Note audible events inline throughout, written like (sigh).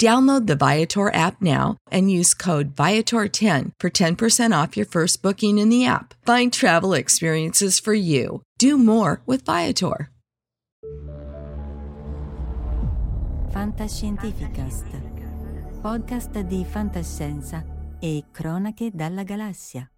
Download the Viator app now and use code Viator10 for 10% off your first booking in the app. Find travel experiences for you. Do more with Viator. Fantascientificast, podcast di fantascienza e cronache dalla galassia.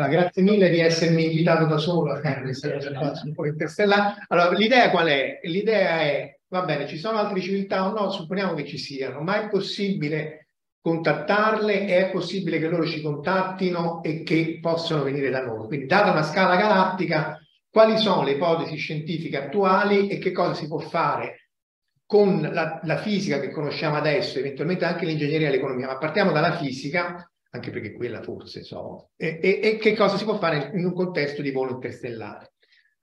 Allora, grazie mille di essermi invitato da solo a questa un po' interstellare. Allora, l'idea qual è? L'idea è, va bene, ci sono altre civiltà o no? Supponiamo che ci siano, ma è possibile contattarle? È possibile che loro ci contattino e che possano venire da noi? Quindi, data una scala galattica, quali sono le ipotesi scientifiche attuali e che cosa si può fare con la, la fisica che conosciamo adesso, eventualmente anche l'ingegneria e l'economia, ma partiamo dalla fisica anche perché quella forse so, e, e, e, che cosa si può fare in un contesto di volo interstellare.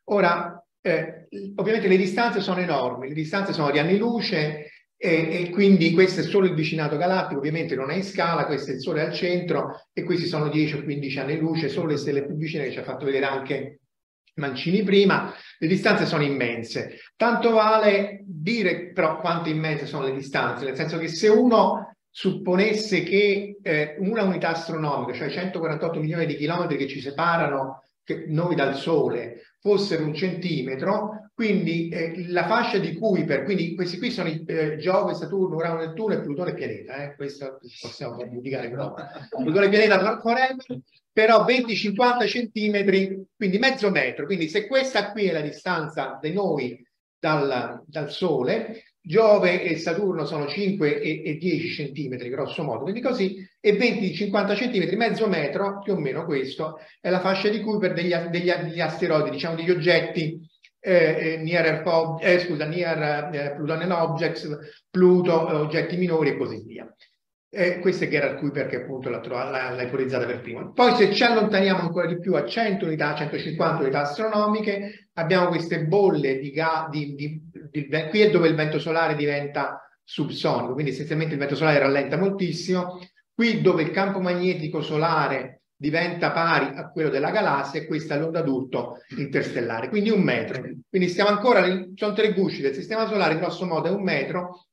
Ora, eh, ovviamente le distanze sono enormi, le distanze sono di anni luce e, e, quindi questo è solo il vicinato galattico, ovviamente non è in scala, questo è il Sole al centro e questi sono 10 o 15 anni luce, solo le stelle più vicine che ci ha fatto vedere anche Mancini prima, le distanze sono immense. Tanto vale dire però quanto immense sono le distanze, nel senso che se uno supponesse che eh, una unità astronomica, cioè 148 milioni di chilometri che ci separano che noi dal Sole, fossero un centimetro, quindi eh, la fascia di Kuiper, quindi questi qui sono eh, Giove, Saturno, Urano, Nettuno e Plutone pianeta, eh? questo possiamo indicare però. Plutone e pianeta forever, però 20-50 centimetri, quindi mezzo metro, quindi se questa qui è la distanza di noi dal, dal Sole, Giove e Saturno sono 5 e, e 10 centimetri grosso modo, quindi così, e 20-50 centimetri, mezzo metro, più o meno questo, è la fascia di Kuiper degli, degli, degli asteroidi, diciamo degli oggetti eh, eh near, eh, scusa, near eh, Plutonian Objects, Pluto, oggetti minori e così via. Eh, questo è Gerard Kuiper che appunto l'ha, l'ha, l'ha ipotizzata per primo. Poi se ci allontaniamo ancora di più a 100 unità, 150 unità astronomiche, abbiamo queste bolle di, ga, di, di, di, qui è dove il vento solare diventa subsonico, quindi essenzialmente il vento solare rallenta moltissimo, qui dove il campo magnetico solare diventa pari a quello della galassia e questa è l'onda d'urto interstellare, quindi un metro. Quindi stiamo ancora, sono tre gusci del sistema solare, grosso modo è un metro,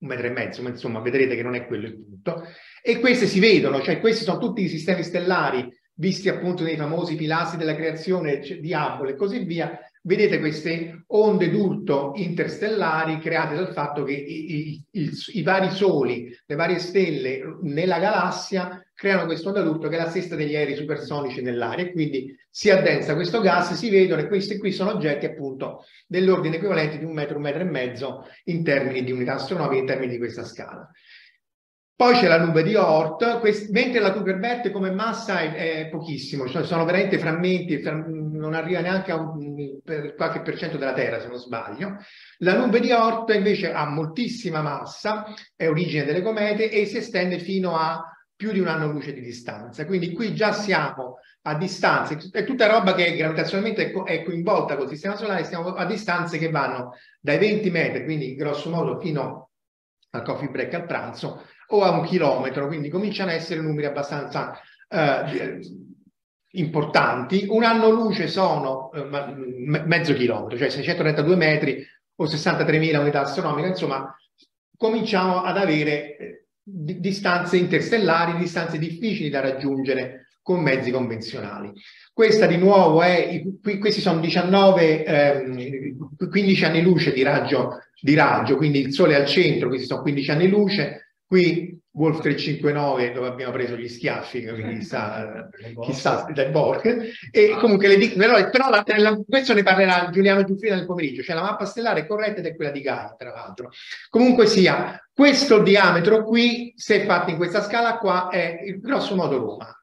un metro e mezzo, ma insomma vedrete che non è quello il punto. E queste si vedono, cioè questi sono tutti i sistemi stellari visti appunto nei famosi pilastri della creazione di Hubble e così via, vedete queste onde d'urto interstellari create dal fatto che i, i, i, i vari soli, le varie stelle nella galassia creano quest'onda d'urto che è la stessa degli aerei supersonici nell'aria e quindi si addensa questo gas, si vedono e questi qui sono oggetti appunto dell'ordine equivalente di un metro, un metro e mezzo in termini di unità astronomiche, in termini di questa scala. Poi c'è la nube di Oort, mentre la Kuiper Belt come massa è, è pochissimo, cioè sono veramente frammenti, non arriva neanche a un, per qualche per cento della Terra se non sbaglio. La nube di Oort invece ha moltissima massa, è origine delle comete e si estende fino a più di un anno luce di distanza. Quindi qui già siamo a distanze, è tutta roba che gravitazionalmente è coinvolta col sistema solare, siamo a distanze che vanno dai 20 metri, quindi grosso modo fino al coffee break al pranzo, o a un chilometro, quindi cominciano a essere numeri abbastanza eh, importanti. Un anno luce sono eh, mezzo chilometro, cioè 632 metri o 63.000 unità astronomiche, insomma, cominciamo ad avere eh, distanze interstellari, distanze difficili da raggiungere con mezzi convenzionali. Questa di nuovo è, questi sono 19, eh, 15 anni luce di raggio, di raggio, quindi il Sole al centro, questi sono 15 anni luce, Qui Wolf 359 dove abbiamo preso gli schiaffi, quindi chissà, chissà del Borg. E comunque le dico, però, però la, la, questo ne parlerà Giuliano Giuffrida nel pomeriggio, cioè la mappa stellare corretta ed è quella di Gaia, tra l'altro. Comunque sia, questo diametro qui, se fatto in questa scala qua, è il grosso modo Roma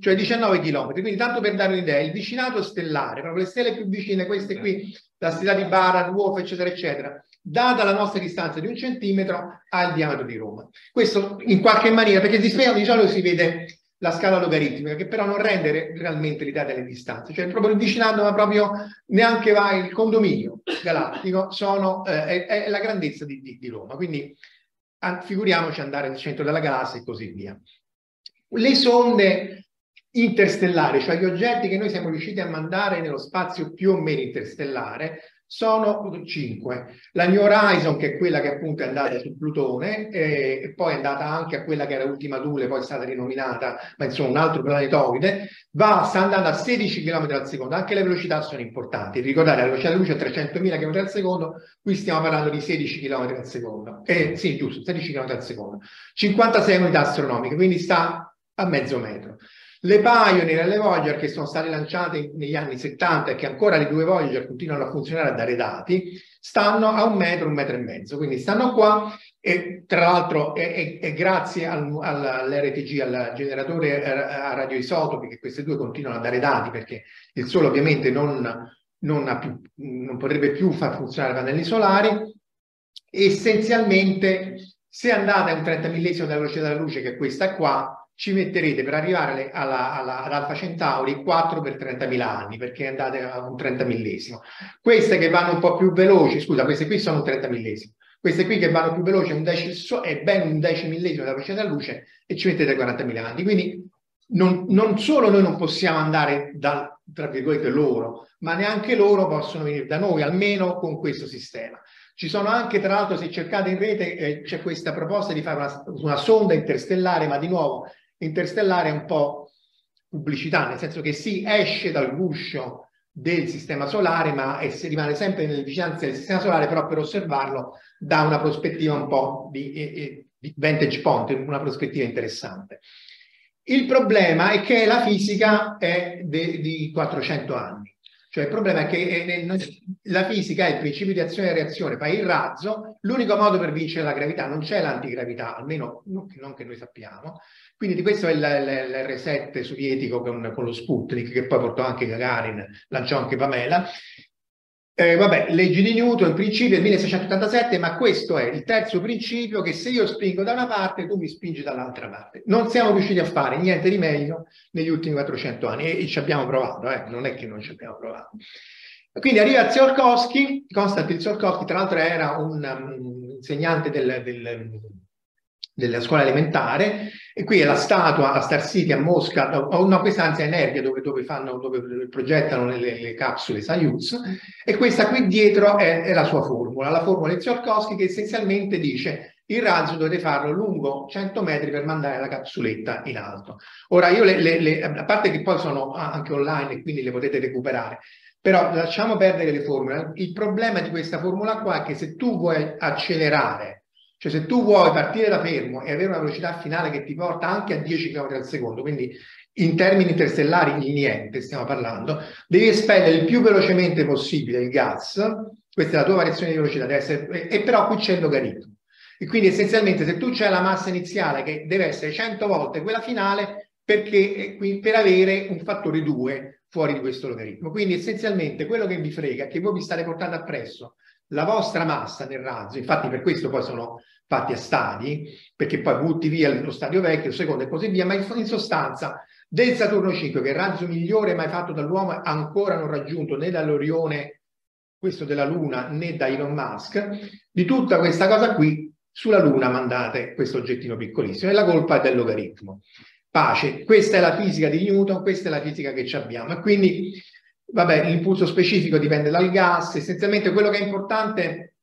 cioè 19 km. Quindi, tanto per dare un'idea, il vicinato stellare, proprio le stelle più vicine, queste qui, la stella di Baran, Wolf, eccetera, eccetera, data la nostra distanza di un centimetro, ha il diametro di Roma. Questo in qualche maniera, perché di solito si vede la scala logaritmica, che però non rende realmente l'idea delle distanze, cioè proprio il vicinato, ma proprio neanche va il condominio galattico, sono, eh, è, è, la grandezza di, di, di Roma. Quindi figuriamoci andare nel centro della galassia e così via. Le sonde interstellari, cioè gli oggetti che noi siamo riusciti a mandare nello spazio più o meno interstellare, sono cinque. La New Horizon, che è quella che appunto è andata su Plutone, eh, e poi è andata anche a quella che era Ultima Thule, poi è stata rinominata, ma insomma un altro planetoide, va, sta andando a 16 km al secondo. Anche le velocità sono importanti. Ricordate, la velocità della luce è 300.000 km al secondo, qui stiamo parlando di 16 km al secondo. Eh, sì, giusto, 16 km al secondo. 56 unità astronomiche, quindi sta a mezzo metro. Le Pioneer e le Voyager che sono state lanciate negli anni 70 e che ancora le due Voyager continuano a funzionare a dare dati, stanno a un metro, un metro e mezzo. Quindi stanno qua e tra l'altro è, è, è grazie al, all'RTG, al generatore a radioisotopi, che queste due continuano a dare dati perché il Sole ovviamente non, non, più, non potrebbe più far funzionare pannelli solari. Essenzialmente, se andate a un 30 millesimo della velocità della luce, che è questa qua, ci metterete per arrivare alla, alla, ad Alfa Centauri 4 per 30.000 anni, perché andate a un 30 millesimo. Queste che vanno un po' più veloci, scusa, queste qui sono un 30 millesimo. Queste qui che vanno più veloci un deci, è ben un decimillesimo della velocità della luce e ci mettete 40.000 anni. Quindi non, non, solo noi non possiamo andare da, tra virgolette, loro, ma neanche loro possono venire da noi, almeno con questo sistema. Ci sono anche, tra l'altro, se cercate in rete, eh, c'è questa proposta di fare una, una, sonda interstellare, ma di nuovo, interstellare è un po' pubblicità, nel senso che si esce dal guscio del sistema solare, ma è, si rimane sempre nelle vicinanze del sistema solare, però per osservarlo da una prospettiva un po' di, di, vantage point, una prospettiva interessante. Il problema è che la fisica è de, di 400 anni. Cioè il problema è che la fisica è il principio di azione e reazione, fa il razzo, l'unico modo per vincere la gravità, non c'è l'antigravità, almeno non che noi sappiamo. Quindi di questo è l'R7 sovietico con, con, lo Sputnik, che poi portò anche Gagarin, lanciò anche Pamela, eh, vabbè, leggi di Newton, principio del 1687, ma questo è il terzo principio che se io spingo da una parte, tu mi spingi dall'altra parte. Non siamo riusciti a fare niente di meglio negli ultimi 400 anni e, e ci abbiamo provato, eh? non è che non ci abbiamo provato. Quindi arriva Tsiolkovsky, Konstantin Tsiolkovsky, tra l'altro era un um, insegnante del, del della scuola elementare e qui è la statua a Star City a Mosca, o no, questa anzi è Energia dove, dove, fanno, dove progettano le, le, capsule Soyuz e questa qui dietro è, è, la sua formula, la formula di Tsiolkovsky che essenzialmente dice il razzo dovete farlo lungo 100 metri per mandare la capsuletta in alto. Ora io le, le, le, a parte che poi sono anche online e quindi le potete recuperare, però lasciamo perdere le formule. Il problema di questa formula qua è che se tu vuoi accelerare cioè se tu vuoi partire da fermo e avere una velocità finale che ti porta anche a 10 km al secondo, quindi in termini interstellari di niente stiamo parlando, devi espellere il più velocemente possibile il gas, questa è la tua variazione di velocità, essere, e però qui c'è il logaritmo. E quindi essenzialmente se tu c'hai la massa iniziale che deve essere 100 volte quella finale, perché per avere un fattore 2 fuori di questo logaritmo. Quindi essenzialmente quello che vi frega è che voi vi state portando appresso la vostra massa nel razzo, infatti per questo poi sono fatti a stadi, perché poi butti via lo stadio vecchio, il secondo e così via, ma in sostanza del Saturno 5, che è il razzo migliore mai fatto dall'uomo, ancora non raggiunto né dall'Orione, questo della Luna, né da Elon Musk, di tutta questa cosa qui, sulla Luna mandate questo oggettino piccolissimo. E la colpa è del logaritmo. Pace, questa è la fisica di Newton, questa è la fisica che abbiamo. E quindi vabbè, l'impulso specifico dipende dal gas, essenzialmente quello che è importante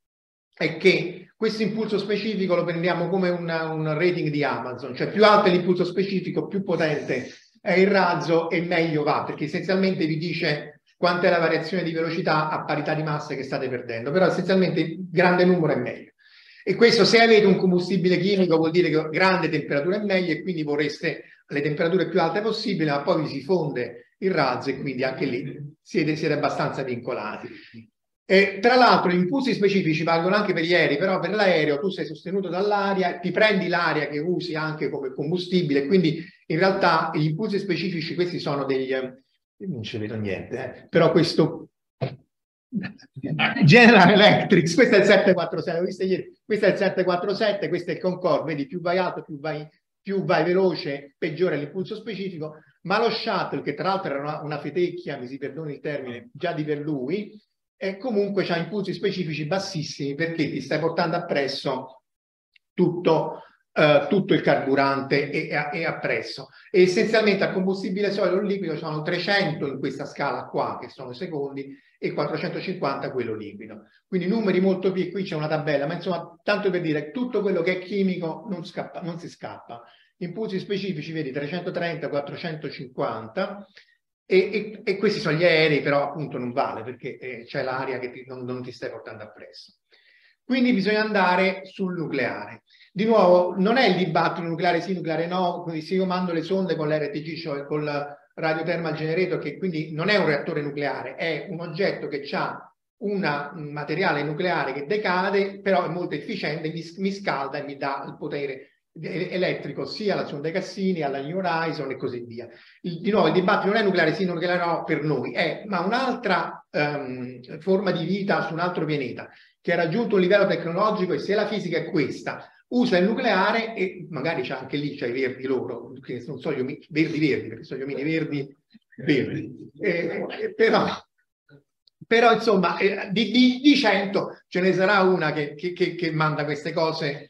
è che questo impulso specifico lo prendiamo come una, un rating di Amazon, cioè più alto è l'impulso specifico, più potente è il razzo e meglio va, perché essenzialmente vi dice quanta è la variazione di velocità a parità di massa che state perdendo, però essenzialmente grande numero è meglio. E questo se avete un combustibile chimico vuol dire che grande temperatura è meglio e quindi vorreste le temperature più alte possibili, ma poi vi si fonde il razzo e quindi anche lì siete, siete abbastanza vincolati. E, tra l'altro gli impulsi specifici valgono anche per gli aerei, però per l'aereo tu sei sostenuto dall'aria, ti prendi l'aria che usi anche come combustibile, quindi in realtà gli impulsi specifici questi sono degli... non ci vedo niente, eh, però questo... (laughs) General Electric, questo è il 747, questo è il 747, questo è il Concorde, vedi più vai alto, più vai, più vai veloce, peggiore l'impulso specifico, ma lo shuttle, che tra l'altro era una, una fetecchia, mi si perdoni il termine, già di per lui, e comunque ha impulsi specifici bassissimi perché ti stai portando appresso tutto, uh, tutto il carburante e, e, appresso. E essenzialmente a combustibile solido liquido sono 300 in questa scala qua, che sono i secondi, e 450 quello liquido. Quindi numeri molto piccoli, qui c'è una tabella, ma insomma, tanto per dire, tutto quello che è chimico non, scappa, non si scappa impulsi specifici, vedi 330, 450 e, e, e, questi sono gli aerei, però appunto non vale perché eh, c'è l'aria che ti, non, non ti stai portando appresso. Quindi bisogna andare sul nucleare. Di nuovo, non è il dibattito nucleare sì, nucleare no, quindi se io mando le sonde con l'RTG, cioè col Radio Thermal Generator, che quindi non è un reattore nucleare, è un oggetto che ha un materiale nucleare che decade, però è molto efficiente, mi, mi scalda e mi dà il potere elettrico sia alla sonda Cassini, alla New Horizon e così via. Il, di nuovo il dibattito non è nucleare sì, nucleare no per noi, è ma un'altra um, forma di vita su un altro pianeta che ha raggiunto un livello tecnologico e se la fisica è questa, usa il nucleare e magari c'è anche lì, c'è i verdi loro, che non so, gli omini, verdi verdi, perché sono gli omini verdi verdi. Eh, però, però, insomma, eh, di, di, di 100 ce ne sarà una che, che, che, che manda queste cose eh,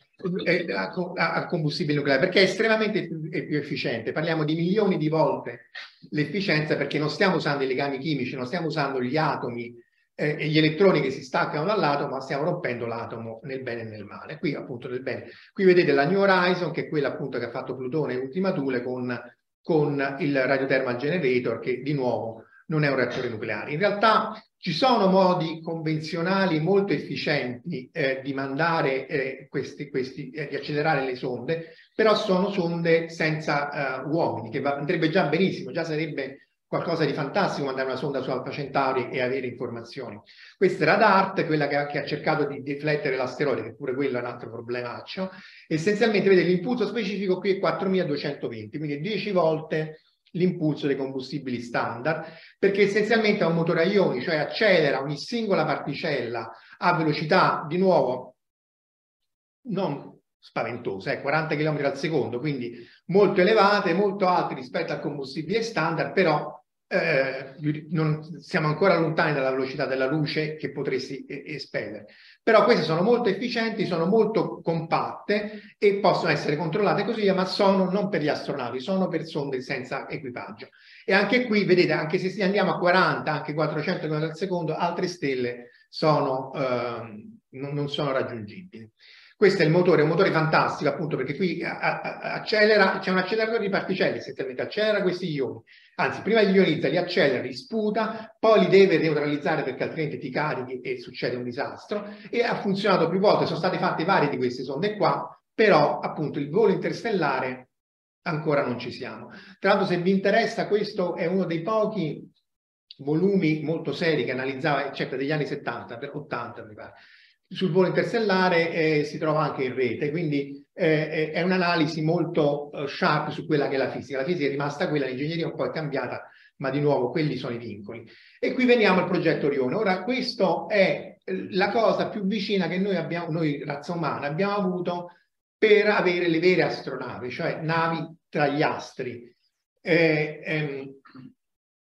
a, a, combustibile nucleare, perché è estremamente più, efficiente. Parliamo di milioni di volte l'efficienza perché non stiamo usando i legami chimici, non stiamo usando gli atomi eh, e gli elettroni che si staccano dall'atomo, ma stiamo rompendo l'atomo nel bene e nel male. Qui appunto nel bene. Qui vedete la New Horizon, che è quella appunto che ha fatto Plutone ultima Thule con, con il radiothermal generator, che di nuovo non è un reattore nucleare. In realtà ci sono modi convenzionali molto efficienti eh, di mandare eh, questi, questi eh, di accelerare le sonde, però sono sonde senza eh, uomini, che va, andrebbe già benissimo, già sarebbe qualcosa di fantastico mandare una sonda su Alfa Centauri e avere informazioni. Questa era DART, quella che ha, che ha cercato di deflettere l'asteroide, che pure quello è un altro problemaccio. Essenzialmente, vedete, l'impulso specifico qui è 4220, quindi 10 volte l'impulso dei combustibili standard, perché essenzialmente ha un motore a ioni, cioè accelera ogni singola particella a velocità, di nuovo, non spaventosa, eh, 40 km al secondo, quindi molto elevate, molto alte rispetto al combustibile standard, però eh, non, siamo ancora lontani dalla velocità della luce che potresti espellere. Però queste sono molto efficienti, sono molto compatte e possono essere controllate così, ma sono non per gli astronauti, sono per sonde senza equipaggio. E anche qui, vedete, anche se andiamo a 40, anche 400 km al secondo, altre stelle sono, eh, non, non sono raggiungibili. Questo è il motore, è un motore fantastico appunto perché qui accelera, c'è un acceleratore di particelle, essenzialmente accelera questi ioni, anzi prima li ionizza, li accelera, li sputa, poi li deve neutralizzare perché altrimenti ti carichi e succede un disastro. E ha funzionato più volte, sono state fatte varie di queste sonde qua, però appunto il volo interstellare ancora non ci siamo. Tra l'altro se vi interessa questo è uno dei pochi volumi molto seri che analizzava, eccetera, degli anni 70, per 80 mi pare, sul volo interstellare eh, si trova anche in rete, quindi eh, è un'analisi molto uh, sharp su quella che è la fisica. La fisica è rimasta quella, l'ingegneria un po' è cambiata, ma di nuovo quelli sono i vincoli. E qui veniamo al progetto Orione. Ora, questa è eh, la cosa più vicina che noi abbiamo, noi razza umana, abbiamo avuto per avere le vere astronavi, cioè navi tra gli astri. Eh, ehm,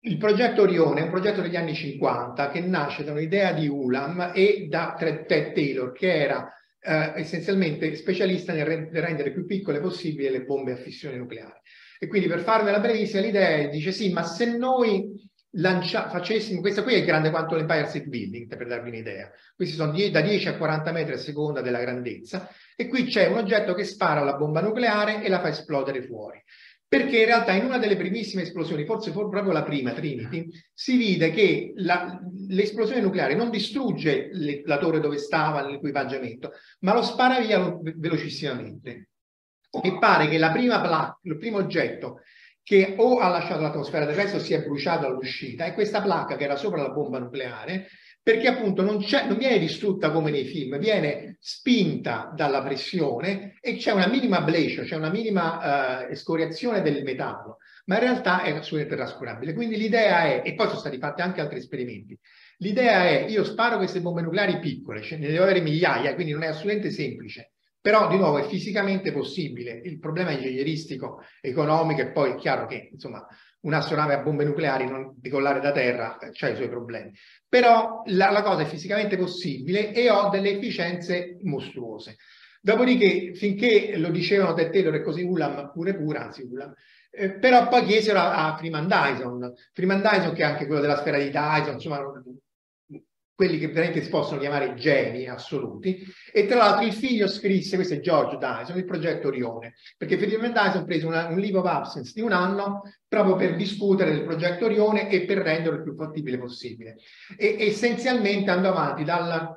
il progetto Orione è un progetto degli anni 50 che nasce da un'idea di Ulam e da Ted Taylor, che era eh, essenzialmente specialista nel rendere più piccole possibili le bombe a fissione nucleare. E quindi per farvela brevissima l'idea dice sì, ma se noi lancia, facessimo, questa qui è grande quanto l'Empire State Building, per darvi un'idea, questi sono die, da 10 a 40 metri a seconda della grandezza, e qui c'è un oggetto che spara la bomba nucleare e la fa esplodere fuori perché in realtà in una delle primissime esplosioni, forse proprio la prima, Trinity, si vide che l'esplosione nucleare non distrugge le, la torre dove stava l'equipaggiamento, ma lo spara via velocissimamente. E pare che la prima placca, il primo oggetto che o ha lasciato l'atmosfera del resto si è bruciato all'uscita è questa placca che era sopra la bomba nucleare perché appunto non, non, viene distrutta come nei film, viene spinta dalla pressione e c'è una minima ablation, c'è una minima uh, escoriazione del metallo, ma in realtà è assolutamente trascurabile. Quindi l'idea è, e poi sono stati fatti anche altri esperimenti, l'idea è io sparo queste bombe nucleari piccole, ce ne devo avere migliaia, quindi non è assolutamente semplice, però di nuovo è fisicamente possibile, il problema ingegneristico, economico e poi è chiaro che insomma un'astronave a bombe nucleari non decollare da terra eh, ha i suoi problemi. Però la, la, cosa è fisicamente possibile e ho delle efficienze mostruose. Dopodiché, finché lo dicevano Ted Taylor e così Ulam pure pure, anzi Ulam, eh, però poi chiesero a, a Freeman Dyson, Freeman Dyson che è anche quello della sfera di Dyson, insomma quelli che veramente si possono chiamare geni assoluti, e tra l'altro il figlio scrisse, questo è George Dyson, il progetto Orione, perché Friedman Dyson prese una, un leave of absence di un anno proprio per discutere del progetto Orione e per renderlo il più fattibile possibile. E essenzialmente andò avanti dal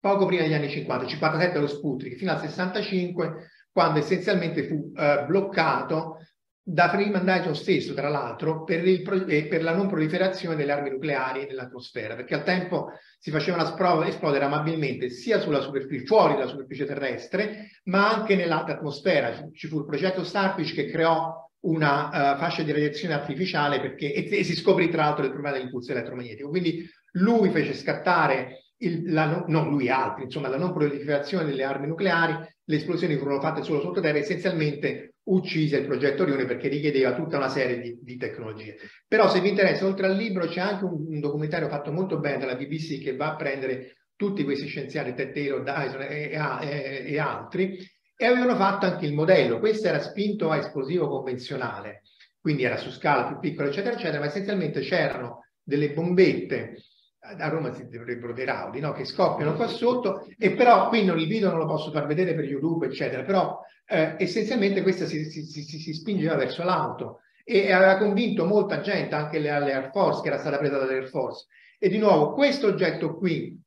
poco prima degli anni 50, 57 lo Sputnik, fino al 65, quando essenzialmente fu eh, bloccato da Freeman Dyson stesso, tra l'altro, per, eh, per, la non proliferazione delle armi nucleari nell'atmosfera, perché al tempo si facevano esplodere amabilmente sia sulla superficie, fuori dalla superficie terrestre, ma anche nell'alta atmosfera. Ci fu il progetto Starfish che creò una uh, fascia di radiazione artificiale perché, e, e, si scoprì tra l'altro il problema dell'impulso elettromagnetico. Quindi lui fece scattare il, la, non lui altri, insomma la non proliferazione delle armi nucleari, le esplosioni furono fatte solo sottoterra, essenzialmente uccise il progetto Orione perché richiedeva tutta una serie di, di, tecnologie. Però se vi interessa, oltre al libro c'è anche un, un, documentario fatto molto bene dalla BBC che va a prendere tutti questi scienziati, Ted Taylor, Dyson e, e, e altri, e avevano fatto anche il modello. Questo era spinto a esplosivo convenzionale, quindi era su scala più piccola, eccetera, eccetera, ma essenzialmente c'erano delle bombette a Roma si dovrebbero dei raudi, no? che scoppiano qua sotto, e però qui non il video non lo posso far vedere per YouTube, eccetera, però eh, essenzialmente questa si, si, si, si, spingeva verso l'auto e aveva convinto molta gente, anche le, alle Air Force, che era stata presa dall'Air Force. E di nuovo, questo oggetto qui,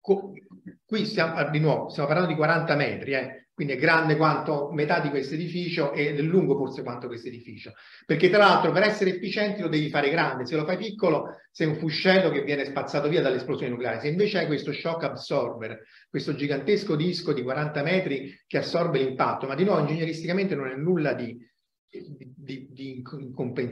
qui stiamo, di nuovo, stiamo parlando di 40 metri, eh, quindi è grande quanto metà di questo edificio ed è lungo forse quanto questo edificio. Perché tra l'altro per essere efficienti lo devi fare grande, se lo fai piccolo sei un fuscello che viene spazzato via dall'esplosione nucleare, se invece hai questo shock absorber, questo gigantesco disco di 40 metri che assorbe l'impatto, ma di nuovo ingegneristicamente non è nulla di, di, di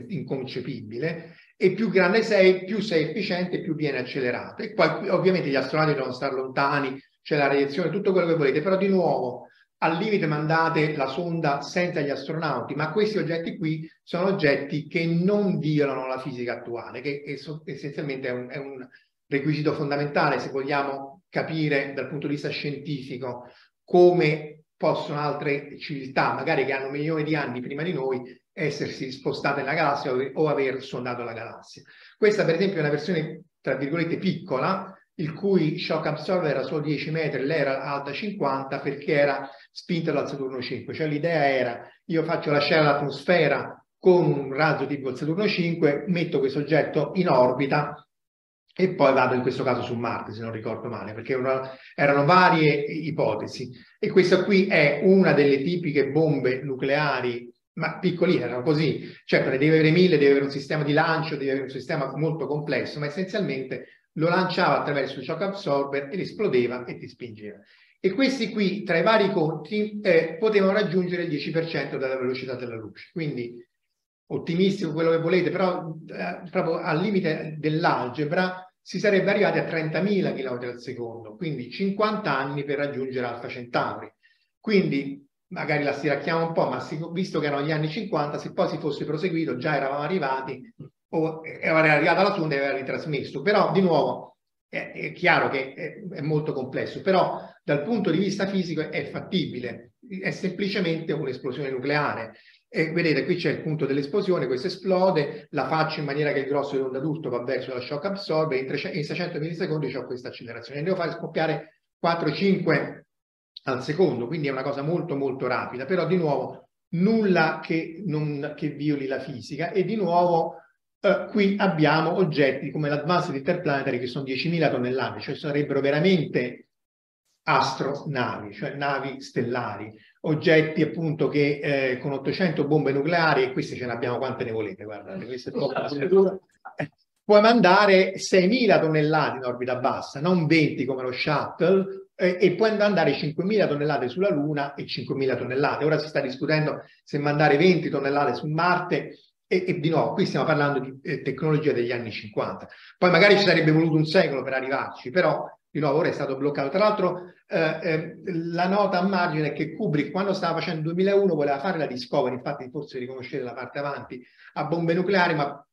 inconcepibile, e più grande sei, più sei efficiente, più viene accelerato. E poi ovviamente gli astronauti devono stare lontani, c'è la radiazione, tutto quello che volete, però di nuovo al limite mandate la sonda senza gli astronauti, ma questi oggetti qui sono oggetti che non violano la fisica attuale, che essenzialmente è un, è un requisito fondamentale se vogliamo capire dal punto di vista scientifico come possono altre civiltà, magari che hanno milioni di anni prima di noi, essersi spostate nella galassia o aver sondato la galassia. Questa per esempio è una versione, tra virgolette, piccola, il cui shock absorber era solo 10 metri, lei era alta 50 perché era spinta dal Saturno 5. Cioè l'idea era, io faccio lasciare l'atmosfera con un razzo tipo il Saturno 5, metto questo oggetto in orbita e poi vado in questo caso su Marte, se non ricordo male, perché una, erano varie ipotesi. E questa qui è una delle tipiche bombe nucleari, ma piccoline, erano così. Certo, ne deve avere mille, deve avere un sistema di lancio, deve avere un sistema molto complesso, ma essenzialmente lo lanciava attraverso il shock absorber ed esplodeva e ti spingeva. E questi qui, tra i vari conti, eh, potevano raggiungere il 10% della velocità della luce. Quindi ottimistico quello che volete, però eh, proprio al limite dell'algebra si sarebbe arrivati a 30.000 km al secondo, quindi 50 anni per raggiungere Alfa Centauri. Quindi magari la stiracchiamo un po', ma si, visto che erano gli anni 50, se poi si fosse proseguito, già eravamo arrivati o era arrivata la sonda e aveva ritrasmesso. Però, di nuovo, è, è chiaro che è, è, molto complesso, però dal punto di vista fisico è fattibile, è semplicemente un'esplosione nucleare. E vedete, qui c'è il punto dell'esplosione, questo esplode, la faccio in maniera che il grosso dell'onda d'urto va verso la shock absorber, in, in 600 millisecondi ho questa accelerazione. Ne devo fare scoppiare 4-5 al secondo, quindi è una cosa molto molto rapida, però di nuovo nulla che, non, che violi la fisica e di nuovo Uh, qui abbiamo oggetti come l'Advanced Interplanetary che sono 10.000 tonnellate, cioè sarebbero veramente astronavi, cioè navi stellari, oggetti appunto che eh, con 800 bombe nucleari, e queste ce ne abbiamo quante ne volete, guardate, queste troppo puoi mandare 6.000 tonnellate in orbita bassa, non 20 come lo shuttle, eh, e puoi mandare 5.000 tonnellate sulla Luna e 5.000 tonnellate. Ora si sta discutendo se mandare 20 tonnellate su Marte e, e, di nuovo, qui stiamo parlando di eh, tecnologia degli anni 50. Poi magari ci sarebbe voluto un secolo per arrivarci, però di nuovo ora è stato bloccato. Tra l'altro eh, eh, la nota a margine è che Kubrick quando stava facendo 2001 voleva fare la Discovery, infatti forse riconoscete la parte avanti, a bombe nucleari, ma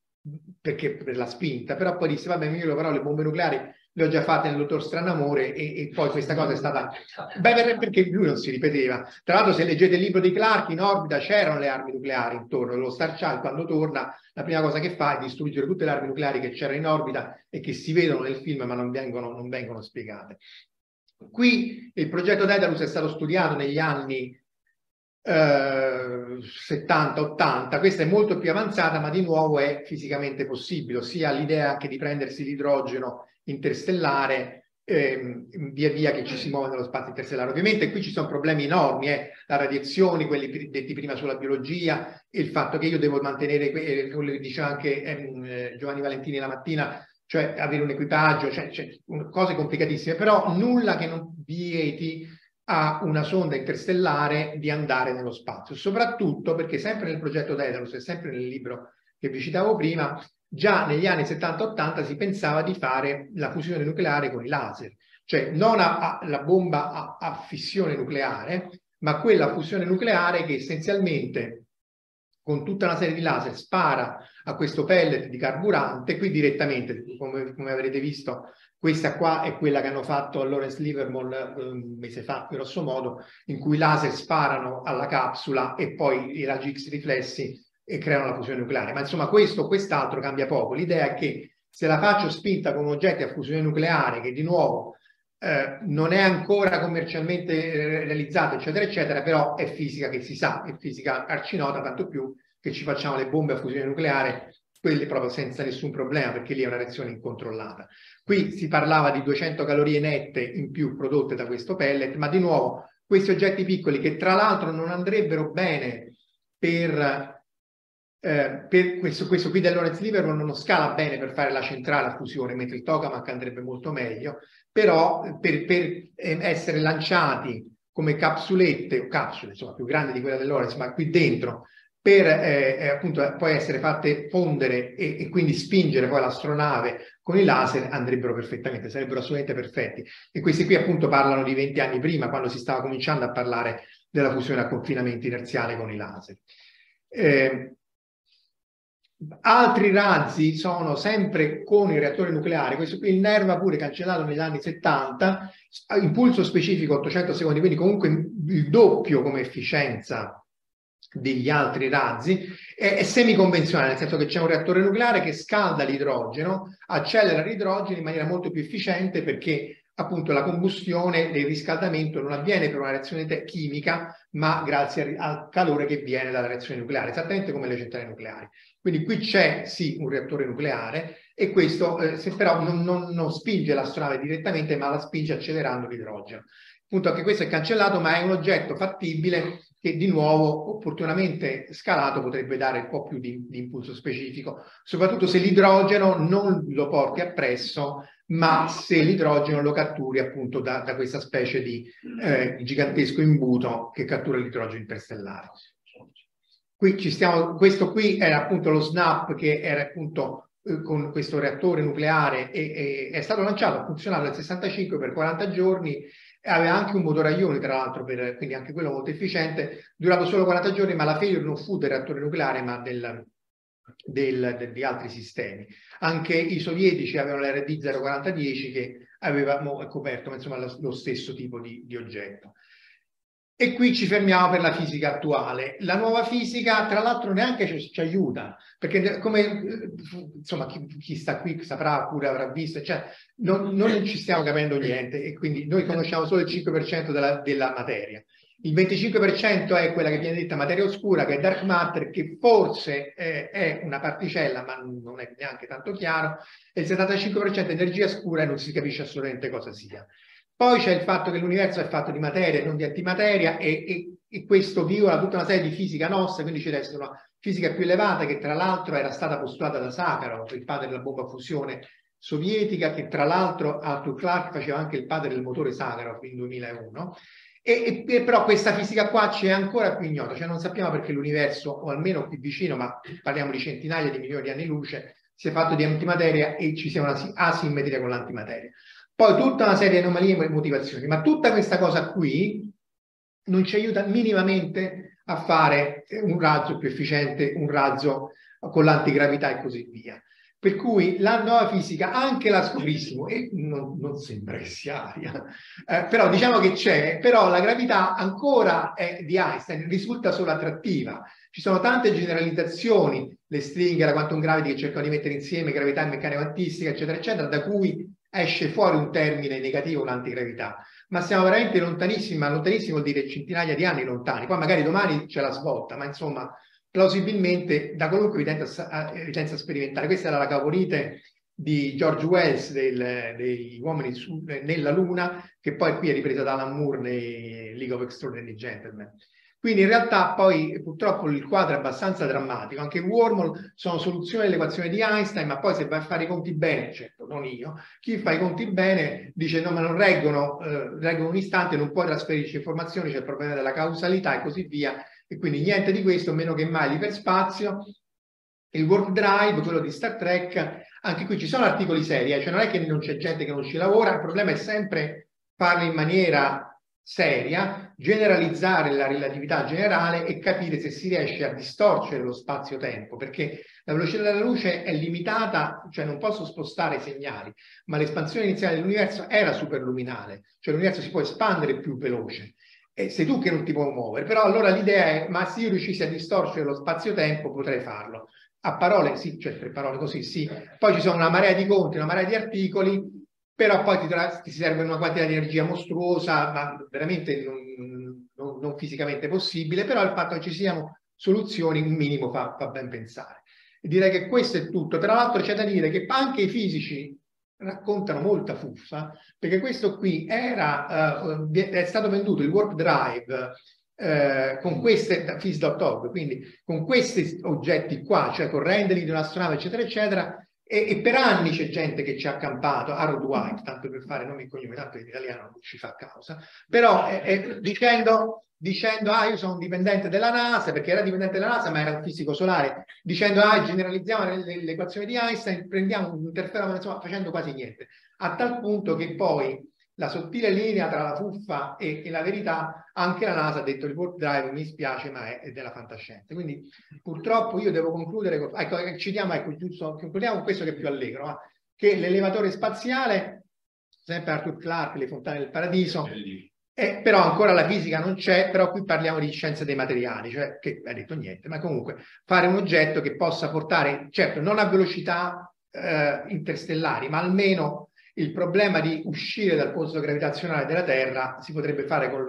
perché per la spinta, però poi disse vabbè io però le bombe nucleari le ho già fatte nel dottor Stranamore e, e poi questa cosa è stata... (laughs) Beh, perché lui non si ripeteva. Tra l'altro se leggete il libro di Clark, in orbita c'erano le armi nucleari intorno, lo Star Child quando torna la prima cosa che fa è distruggere tutte le armi nucleari che c'erano in orbita e che si vedono nel film ma non vengono, non vengono spiegate. Qui il progetto Daedalus è stato studiato negli anni eh, 70-80, questa è molto più avanzata ma di nuovo è fisicamente possibile, ossia l'idea anche di prendersi l'idrogeno interstellare ehm, via via che ci si muove nello spazio interstellare. Ovviamente qui ci sono problemi enormi, eh? la radiazione, quelli detti prima sulla biologia, il fatto che io devo mantenere, eh, quello che diceva anche ehm, eh, Giovanni Valentini la mattina, cioè avere un equipaggio, cioè, cioè, cose complicatissime, però nulla che non vieti a una sonda interstellare di andare nello spazio, soprattutto perché sempre nel progetto Daedalus e sempre nel libro che vi citavo prima, già negli anni 70-80 si pensava di fare la fusione nucleare con i laser, cioè non a, a, la bomba a, a fissione nucleare, ma quella fusione nucleare che essenzialmente con tutta una serie di laser spara a questo pellet di carburante, qui direttamente, come, come avrete visto, questa qua è quella che hanno fatto a Lawrence Livermore eh, un mese fa, grosso modo, in cui i laser sparano alla capsula e poi i raggi X riflessi e creano la fusione nucleare. Ma insomma questo o quest'altro cambia poco. L'idea è che se la faccio spinta con oggetti a fusione nucleare, che di nuovo eh, non è ancora commercialmente eh, realizzata, eccetera, eccetera, però è fisica che si sa, è fisica arcinota, tanto più che ci facciamo le bombe a fusione nucleare, quelle proprio senza nessun problema, perché lì è una reazione incontrollata. Qui si parlava di 200 calorie nette in più prodotte da questo pellet, ma di nuovo questi oggetti piccoli che tra l'altro non andrebbero bene per eh, per questo, questo, qui del Lawrence Livermore non scala bene per fare la centrale a fusione, mentre il tokamak andrebbe molto meglio, però per, per eh, essere lanciati come capsulette o capsule, insomma più grandi di quella del Lawrence, ma qui dentro, per eh, eh appunto poi essere fatte fondere e, e, quindi spingere poi l'astronave con i laser andrebbero perfettamente, sarebbero assolutamente perfetti. E questi qui appunto parlano di 20 anni prima, quando si stava cominciando a parlare della fusione a confinamento inerziale con i laser. Eh, Altri razzi sono sempre con i reattori nucleari, questo qui il NERVA pure cancellato negli anni 70, impulso specifico 800 secondi, quindi comunque il doppio come efficienza degli altri razzi, è, è semiconvenzionale, nel senso che c'è un reattore nucleare che scalda l'idrogeno, accelera l'idrogeno in maniera molto più efficiente perché appunto la combustione del riscaldamento non avviene per una reazione chimica, ma grazie al calore che viene dalla reazione nucleare, esattamente come le centrali nucleari. Quindi qui c'è sì un reattore nucleare e questo eh, se però non, non, non spinge l'astronave direttamente, ma la spinge accelerando l'idrogeno. Appunto anche questo è cancellato, ma è un oggetto fattibile che di nuovo opportunamente scalato potrebbe dare un po' più di, di impulso specifico, soprattutto se l'idrogeno non lo porti appresso, ma se l'idrogeno lo catturi appunto da, da questa specie di eh, gigantesco imbuto che cattura l'idrogeno interstellare. Qui ci stiamo, questo qui era appunto lo SNAP che era appunto eh, con questo reattore nucleare e, e, è stato lanciato, ha funzionato nel 65 per 40 giorni aveva anche un motore a ioni tra l'altro, quindi anche quello molto efficiente, durato solo 40 giorni, ma la failure non fu del reattore nucleare ma del, del, del, di altri sistemi. Anche i sovietici avevano l'RD 04010 che aveva coperto insomma, lo, lo stesso tipo di, di oggetto. E qui ci fermiamo per la fisica attuale. La nuova fisica, tra l'altro, neanche ci, ci, aiuta, perché come insomma, chi, chi, sta qui saprà pure avrà visto, cioè, non, non, ci stiamo capendo niente e quindi noi conosciamo solo il 5% della, della materia. Il 25% è quella che viene detta materia oscura, che è dark matter, che forse è, è una particella, ma non è neanche tanto chiaro, e il 75% è energia scura e non si capisce assolutamente cosa sia. Poi c'è il fatto che l'universo è fatto di materia e non di antimateria e, e, e, questo viola tutta una serie di fisica nostra, quindi ci essere una fisica più elevata che tra l'altro era stata postulata da Sakharov, il padre della bomba a fusione sovietica, che tra l'altro Arthur Clarke faceva anche il padre del motore Sakharov in 2001. E, e, però questa fisica qua ci è ancora più ignota, cioè non sappiamo perché l'universo, o almeno qui vicino, ma parliamo di centinaia di milioni di anni luce, sia fatto di antimateria e ci sia una asimmetria con l'antimateria. Poi tutta una serie di anomalie e motivazioni, ma tutta questa cosa qui non ci aiuta minimamente a fare un razzo più efficiente, un razzo con l'antigravità e così via. Per cui la nuova fisica, anche la scoprissimo, e non, non sembra che sia aria, eh, però diciamo che c'è, però la gravità ancora è di Einstein, risulta solo attrattiva. Ci sono tante generalizzazioni, le stringhe, la quantum gravity che cercano di mettere insieme gravità e meccanica quantistica, eccetera, eccetera, da cui esce fuori un termine negativo, l'antigravità, ma siamo veramente lontanissimi, ma lontanissimi vuol dire centinaia di anni lontani, poi magari domani c'è la svolta, ma insomma plausibilmente da qualunque evidenza, evidenza sperimentale. Questa era la caponite di George Wells del, degli uomini su, nella Luna, che poi qui è ripresa da Alan Moore nei League of Extraordinary Gentlemen. Quindi in realtà poi purtroppo il quadro è abbastanza drammatico, anche wormhole sono soluzioni dell'equazione di Einstein, ma poi se vai a fare i conti bene, certo non io, chi fa i conti bene dice no ma non reggono, eh, reggono un istante, non puoi trasferirci informazioni, c'è il problema della causalità e così via, e quindi niente di questo, meno che mai l'iperspazio, Il Warp Drive, quello di Star Trek, anche qui ci sono articoli seri, eh? cioè non è che non c'è gente che non ci lavora, il problema è sempre farlo in maniera seria, generalizzare la relatività generale e capire se si riesce a distorcere lo spazio-tempo, perché la velocità della luce è limitata, cioè non posso spostare i segnali, ma l'espansione iniziale dell'universo era superluminale, cioè l'universo si può espandere più veloce. E sei tu che non ti puoi muovere, però allora l'idea è, ma se io riuscissi a distorcere lo spazio-tempo potrei farlo. A parole sì, cioè per parole così sì. Poi ci sono una marea di conti, una marea di articoli, però poi ti, ti serve una quantità di energia mostruosa, ma veramente non, non, non, fisicamente possibile, però il fatto che ci siano soluzioni, un minimo fa, fa ben pensare. Direi che questo è tutto. Tra l'altro c'è da dire che anche i fisici raccontano molta fuffa, perché questo qui era, uh, è stato venduto il Warp Drive uh, con queste, da Fizz.org, quindi con questi oggetti qua, cioè con rendering di un'astronave, eccetera, eccetera, e, e, per anni c'è gente che ci ha accampato, Harold White, tanto per fare nomi e cognomi, tanto in italiano non ci fa causa, però eh, eh, dicendo, dicendo, ah io sono un dipendente della NASA, perché era dipendente della NASA ma era un fisico solare, dicendo ah generalizziamo l'equazione di Einstein, prendiamo un interferometro, insomma facendo quasi niente, a tal punto che poi la sottile linea tra la fuffa e, e, la verità, anche la NASA ha detto il warp drive mi spiace ma è, è della fantascienza. Quindi purtroppo io devo concludere, con, ecco, citiamo, ecco, giusto, concludiamo con questo che è più allegro, eh, che l'elevatore spaziale, sempre Arthur Clarke, le fontane del paradiso, eh, però ancora la fisica non c'è, però qui parliamo di scienza dei materiali, cioè che ha detto niente, ma comunque fare un oggetto che possa portare, certo non a velocità eh, interstellari, ma almeno il problema di uscire dal posto gravitazionale della Terra si potrebbe fare con,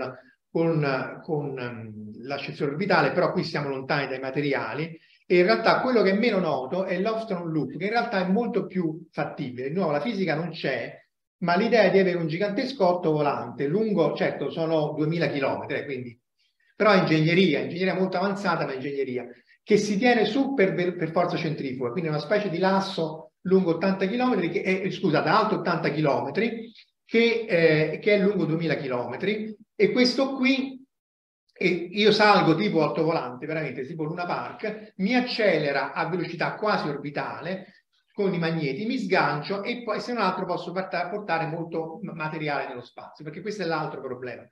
con, con um, l'ascensore orbitale, però qui siamo lontani dai materiali e in realtà quello che è meno noto è l'Ostrom Loop, che in realtà è molto più fattibile. Di nuovo, la fisica non c'è, ma l'idea di avere un gigantesco volante lungo, certo sono 2000 km, quindi, però è ingegneria, ingegneria molto avanzata, ma ingegneria, che si tiene su per, per forza centrifuga, quindi una specie di lasso lungo 80 km, che è, scusate, alto 80 km, che, eh, che è lungo 2000 km. E questo qui, e io salgo tipo altovolante, veramente tipo Luna Park, mi accelera a velocità quasi orbitale con i magneti, mi sgancio e poi se non altro posso portare molto materiale nello spazio, perché questo è l'altro problema.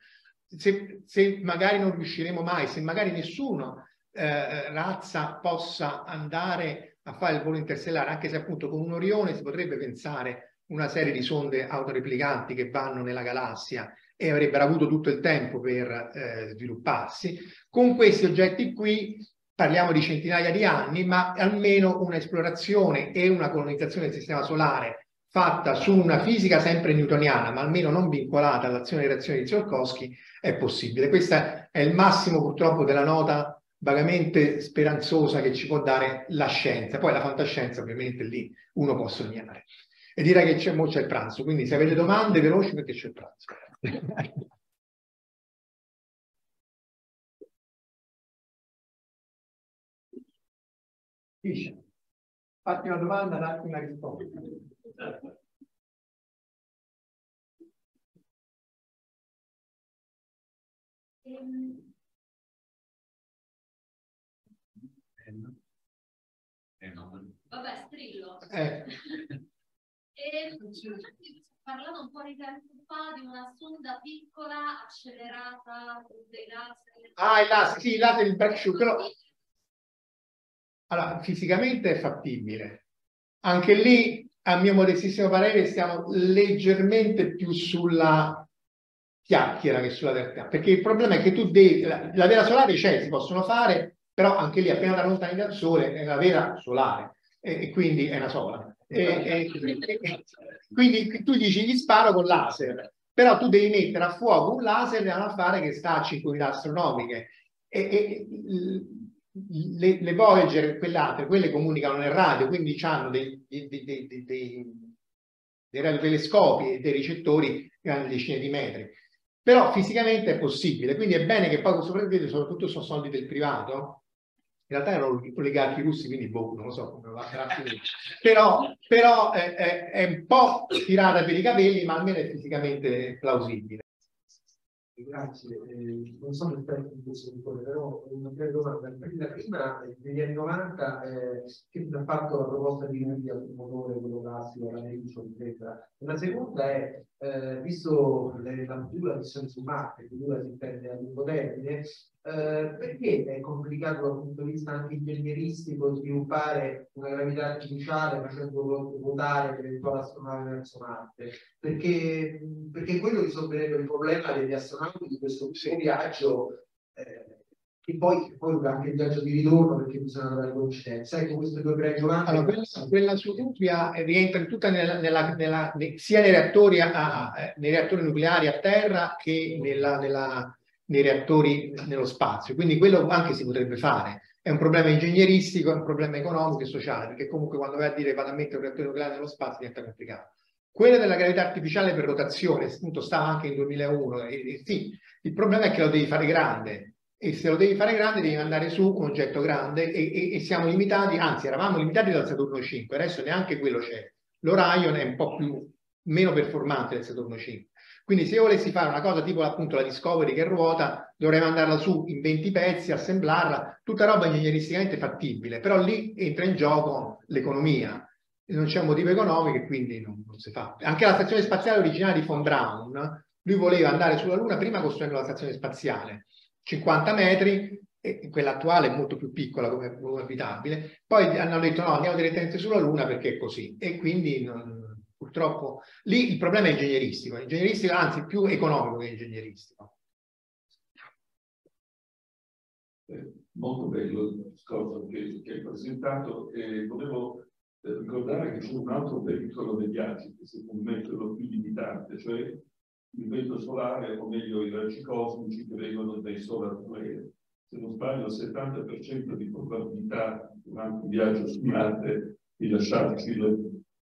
Se, se, magari non riusciremo mai, se magari nessuno eh, razza possa andare a fare il volo interstellare, anche se appunto con un Orione si potrebbe pensare una serie di sonde autoreplicanti che vanno nella galassia e avrebbero avuto tutto il tempo per eh, svilupparsi. Con questi oggetti qui parliamo di centinaia di anni, ma almeno un'esplorazione e una colonizzazione del sistema solare fatta su una fisica sempre newtoniana, ma almeno non vincolata all'azione e reazione di Tsiolkovsky, è possibile. Questo è il massimo purtroppo della nota vagamente speranzosa che ci può dare la scienza. Poi la fantascienza ovviamente lì uno può sognare. E direi che c'è, c'è il pranzo, quindi se avete domande veloci perché c'è il pranzo. (laughs) Dice, fatti una domanda, datti una risposta. Um, Vabbè, strillo. Eh. (laughs) e, parlato un po' di tempo fa di una sonda piccola accelerata con dei laser. Ah, il laser, sì, il laser il backshoot. Però... Allora, fisicamente è fattibile. Anche lì, a mio modestissimo parere, stiamo leggermente più sulla chiacchiera che sulla realtà. Perché il problema è che tu devi, la, la vera solare c'è, si possono fare, però anche lì appena da lontani dal sole è la vera solare e, e quindi è una sola. E, e, quindi tu dici gli sparo con laser, però tu devi mettere a fuoco un laser da un affare che sta a 5.000 astronomiche e, le, le Voyager, quelle altre, quelle comunicano nel radio, quindi hanno dei, dei, dei, dei, dei radiotelescopi e dei ricettori che hanno decine di metri. Però fisicamente è possibile, quindi è bene che poi questo soprattutto sono soldi del privato, in realtà erano oligarchi russi, quindi boh, non lo so come va a (laughs) finire. Però, però è, è, è, un po' tirata per i capelli, ma almeno è fisicamente plausibile. Grazie, eh, non sono esperto in questo settore, però una breve domanda. La prima, negli anni 90, eh, che ha fatto la proposta di energia sul motore, quello classico, la Nericio, eccetera. La seconda è, eh, visto le, la futura missione su Marte, futura si intende a lungo termine, eh, perché è complicato dal punto di vista anche ingegneristico sviluppare una gravità artificiale facendo ruotare l'eventuale astronave verso Marte? Perché, perché quello risolverebbe il problema degli astronauti di questo viaggio. Eh, e poi, poi anche il viaggio di ritorno perché bisogna trovare coincidenza. Ecco, queste due pregiovanti. Allora, quella, quella su Utopia rientra tutta nella, nella, nella, sia nei reattori, a, nei reattori nucleari a terra che nella, nei reattori nello spazio. Quindi quello anche si potrebbe fare. È un problema ingegneristico, è un problema economico e sociale, perché comunque quando vai a dire vado a mettere un reattore nucleare nello spazio diventa complicato. Quella della gravità artificiale per rotazione, appunto stava anche in 2001, e, e sì, il problema è che lo devi fare grande, e se lo devi fare grande devi andare su un oggetto grande e, e, e, siamo limitati, anzi eravamo limitati dal Saturno 5, adesso neanche quello c'è. L'Orion è un po' più, meno performante del Saturno 5. Quindi se io volessi fare una cosa tipo appunto la Discovery che ruota, dovrei mandarla su in 20 pezzi, assemblarla, tutta roba ingegneristicamente fattibile, però lì entra in gioco l'economia. Non c'è un motivo economico e quindi non, non, si fa. Anche la stazione spaziale originale di von Braun, lui voleva andare sulla Luna prima costruendo la stazione spaziale, 50 metri, quella attuale è molto più piccola come, come abitabile, poi hanno detto no, andiamo direttamente sulla Luna perché è così e quindi non, Purtroppo lì il problema è ingegneristico, ingegneristico anzi più economico che ingegneristico. Eh, molto bello il discorso che, che hai presentato e volevo eh, ricordare che c'è un altro pericolo degli viaggi che secondo me è quello più limitante, cioè il vento solare, o meglio i raggi cosmici che vengono dai solar. Se non sbaglio, il 70% di probabilità durante un viaggio su Marte di lasciarci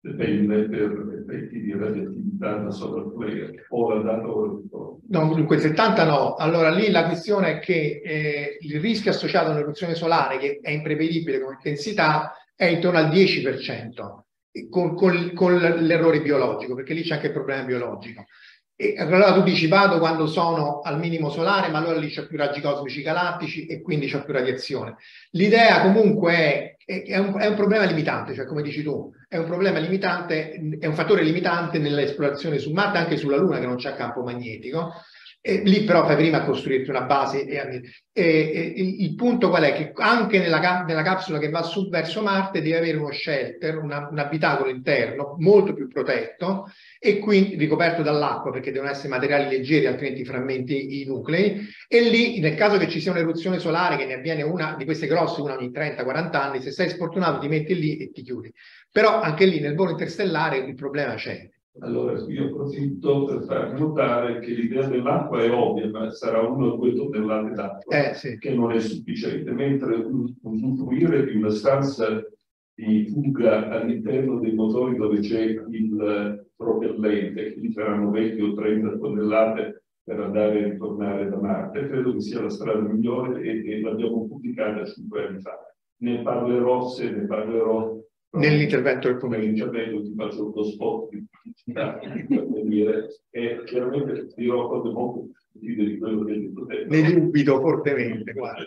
dipende per effetti di radioattività da solar flare o ritorno. No, dunque 70 no. Allora lì la questione è che eh, il rischio associato all'eruzione solare, che è imprevedibile come intensità, è intorno al 10%, con, con, con l'errore biologico, perché lì c'è anche il problema biologico. E allora tu dici vado quando sono al minimo solare, ma allora lì c'è più raggi cosmici galattici e quindi c'è più radiazione. L'idea comunque è, è, un, è, un, problema limitante, cioè come dici tu, è un problema limitante, è un fattore limitante nell'esplorazione su Marte, anche sulla Luna che non c'è campo magnetico, e lì però fai prima a costruirti una base. E, e, e, il punto qual è? Che anche nella, nella, capsula che va su verso Marte deve avere uno shelter, una, un abitacolo interno molto più protetto e quindi ricoperto dall'acqua perché devono essere materiali leggeri altrimenti frammenti i nuclei e lì nel caso che ci sia un'eruzione solare che ne avviene una di queste grosse una ogni 30-40 anni se sei sfortunato ti metti lì e ti chiudi però anche lì nel volo interstellare il problema c'è allora io approfitto per far notare che l'idea dell'acqua è ovvia, ma sarà uno o due tonnellate d'acqua, eh, sì. che non è sufficiente, mentre usufruire di una stanza di fuga all'interno dei motori dove c'è il propellente, che gli saranno 20 o 30 tonnellate per andare e ritornare da Marte, credo che sia la strada migliore e, e l'abbiamo pubblicata cinque anni fa. Ne parlerò se ne parlerò nell'intervento del pomeriggio. Nell'intervento ti faccio uno spot di pubblicità (laughs) e chiaramente dirò cose molto positive di quello che hai detto te. Ne dubito fortemente, guarda.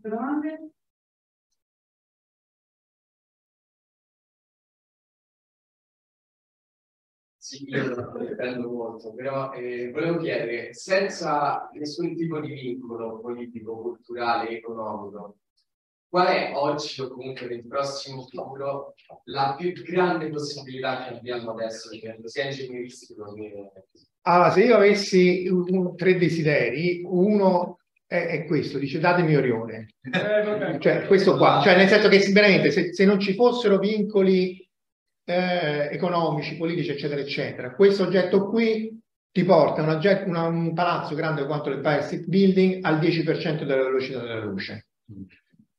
Domande? Sì, dipendo molto, però eh, volevo chiedere, senza nessun tipo di vincolo politico, culturale, economico, qual è oggi o comunque nel prossimo futuro la più grande possibilità che abbiamo adesso, sia ingegneristico che... Allora, se io avessi un, tre desideri, uno è, è, questo, dice datemi Orione. Eh, cioè, questo qua, cioè nel senso che veramente se, se non ci fossero vincoli eh, economici, politici, eccetera, eccetera, questo oggetto qui ti porta una, una, un palazzo grande quanto l'Empire State Building al 10% della velocità della luce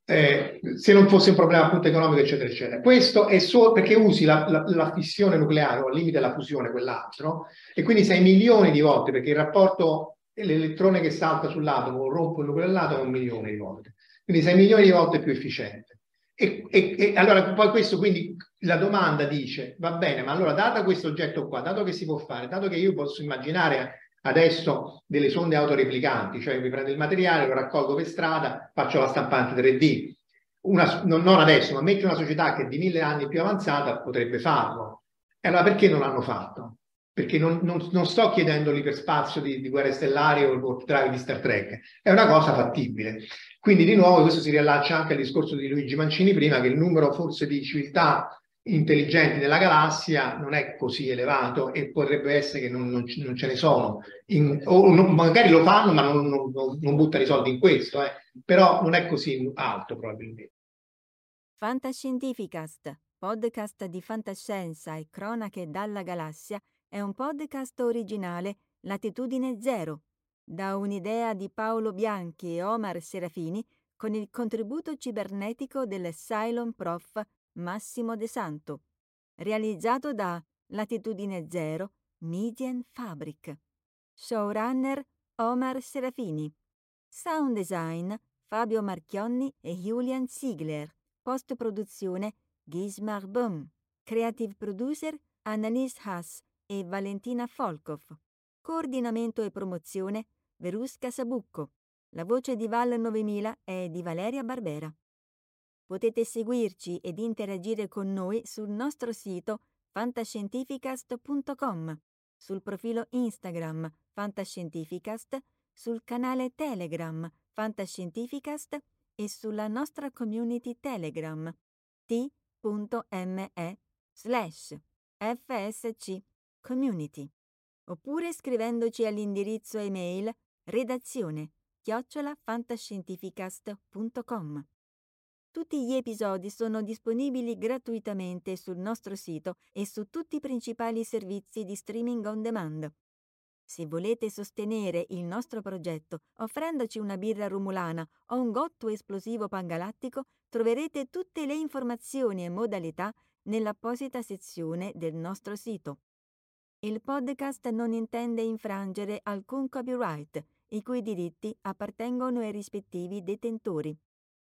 eh, se non fosse un problema appunto economico, eccetera, eccetera. Questo è solo perché usi la, la, la fissione nucleare o al limite della fusione, quell'altro, e quindi sei milioni di volte, perché il rapporto l'elettrone che salta sull'atomo rompe il nucleo dell'atomo è un milione di volte. Quindi sei milioni di volte più efficiente. E, e, e, allora poi questo quindi la domanda dice, va bene, ma allora data questo oggetto qua, dato che si può fare, dato che io posso immaginare adesso delle sonde autoreplicanti, cioè mi prendo il materiale, lo raccolgo per strada, faccio la stampante 3D, una, non, adesso, ma metti una società che è di mille anni più avanzata potrebbe farlo. E allora perché non l'hanno fatto? Perché non, non, non sto chiedendo l'iperspazio di, di Guerre Stellari o il warp di Star Trek, è una cosa fattibile. Quindi di nuovo questo si riallaccia anche al discorso di Luigi Mancini prima, che il numero forse di civiltà intelligenti nella galassia non è così elevato e potrebbe essere che non, non, non ce ne sono. In, o non, magari lo fanno ma non, non, buttano i soldi in questo, eh. però non è così alto probabilmente. Fantascientificast, podcast di fantascienza e cronache dalla galassia, è un podcast originale Latitudine Zero da un'idea di Paolo Bianchi e Omar Serafini con il contributo cibernetico del Cylon Prof Massimo De Santo, realizzato da Latitudine Zero Median Fabric. Showrunner Omar Serafini. Sound design Fabio Marchionni e Julian Ziegler. Post-produzione Gismar Bum. Creative producer Annalise Haas e Valentina Folkov. Coordinamento e promozione Verusca Sabucco. La voce di Val 9000 è di Valeria Barbera. Potete seguirci ed interagire con noi sul nostro sito fantascientificast.com, sul profilo Instagram Fantascientificast, sul canale Telegram Fantascientificast e sulla nostra community Telegram t.me slash fsc community oppure scrivendoci all'indirizzo email redazione chiocciolafantascientificast.com. Tutti gli episodi sono disponibili gratuitamente sul nostro sito e su tutti i principali servizi di streaming on demand. Se volete sostenere il nostro progetto offrendoci una birra rumulana o un gotto esplosivo pangalattico, troverete tutte le informazioni e modalità nell'apposita sezione del nostro sito. Il podcast non intende infrangere alcun copyright, i cui diritti appartengono ai rispettivi detentori.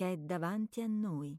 che è davanti a noi.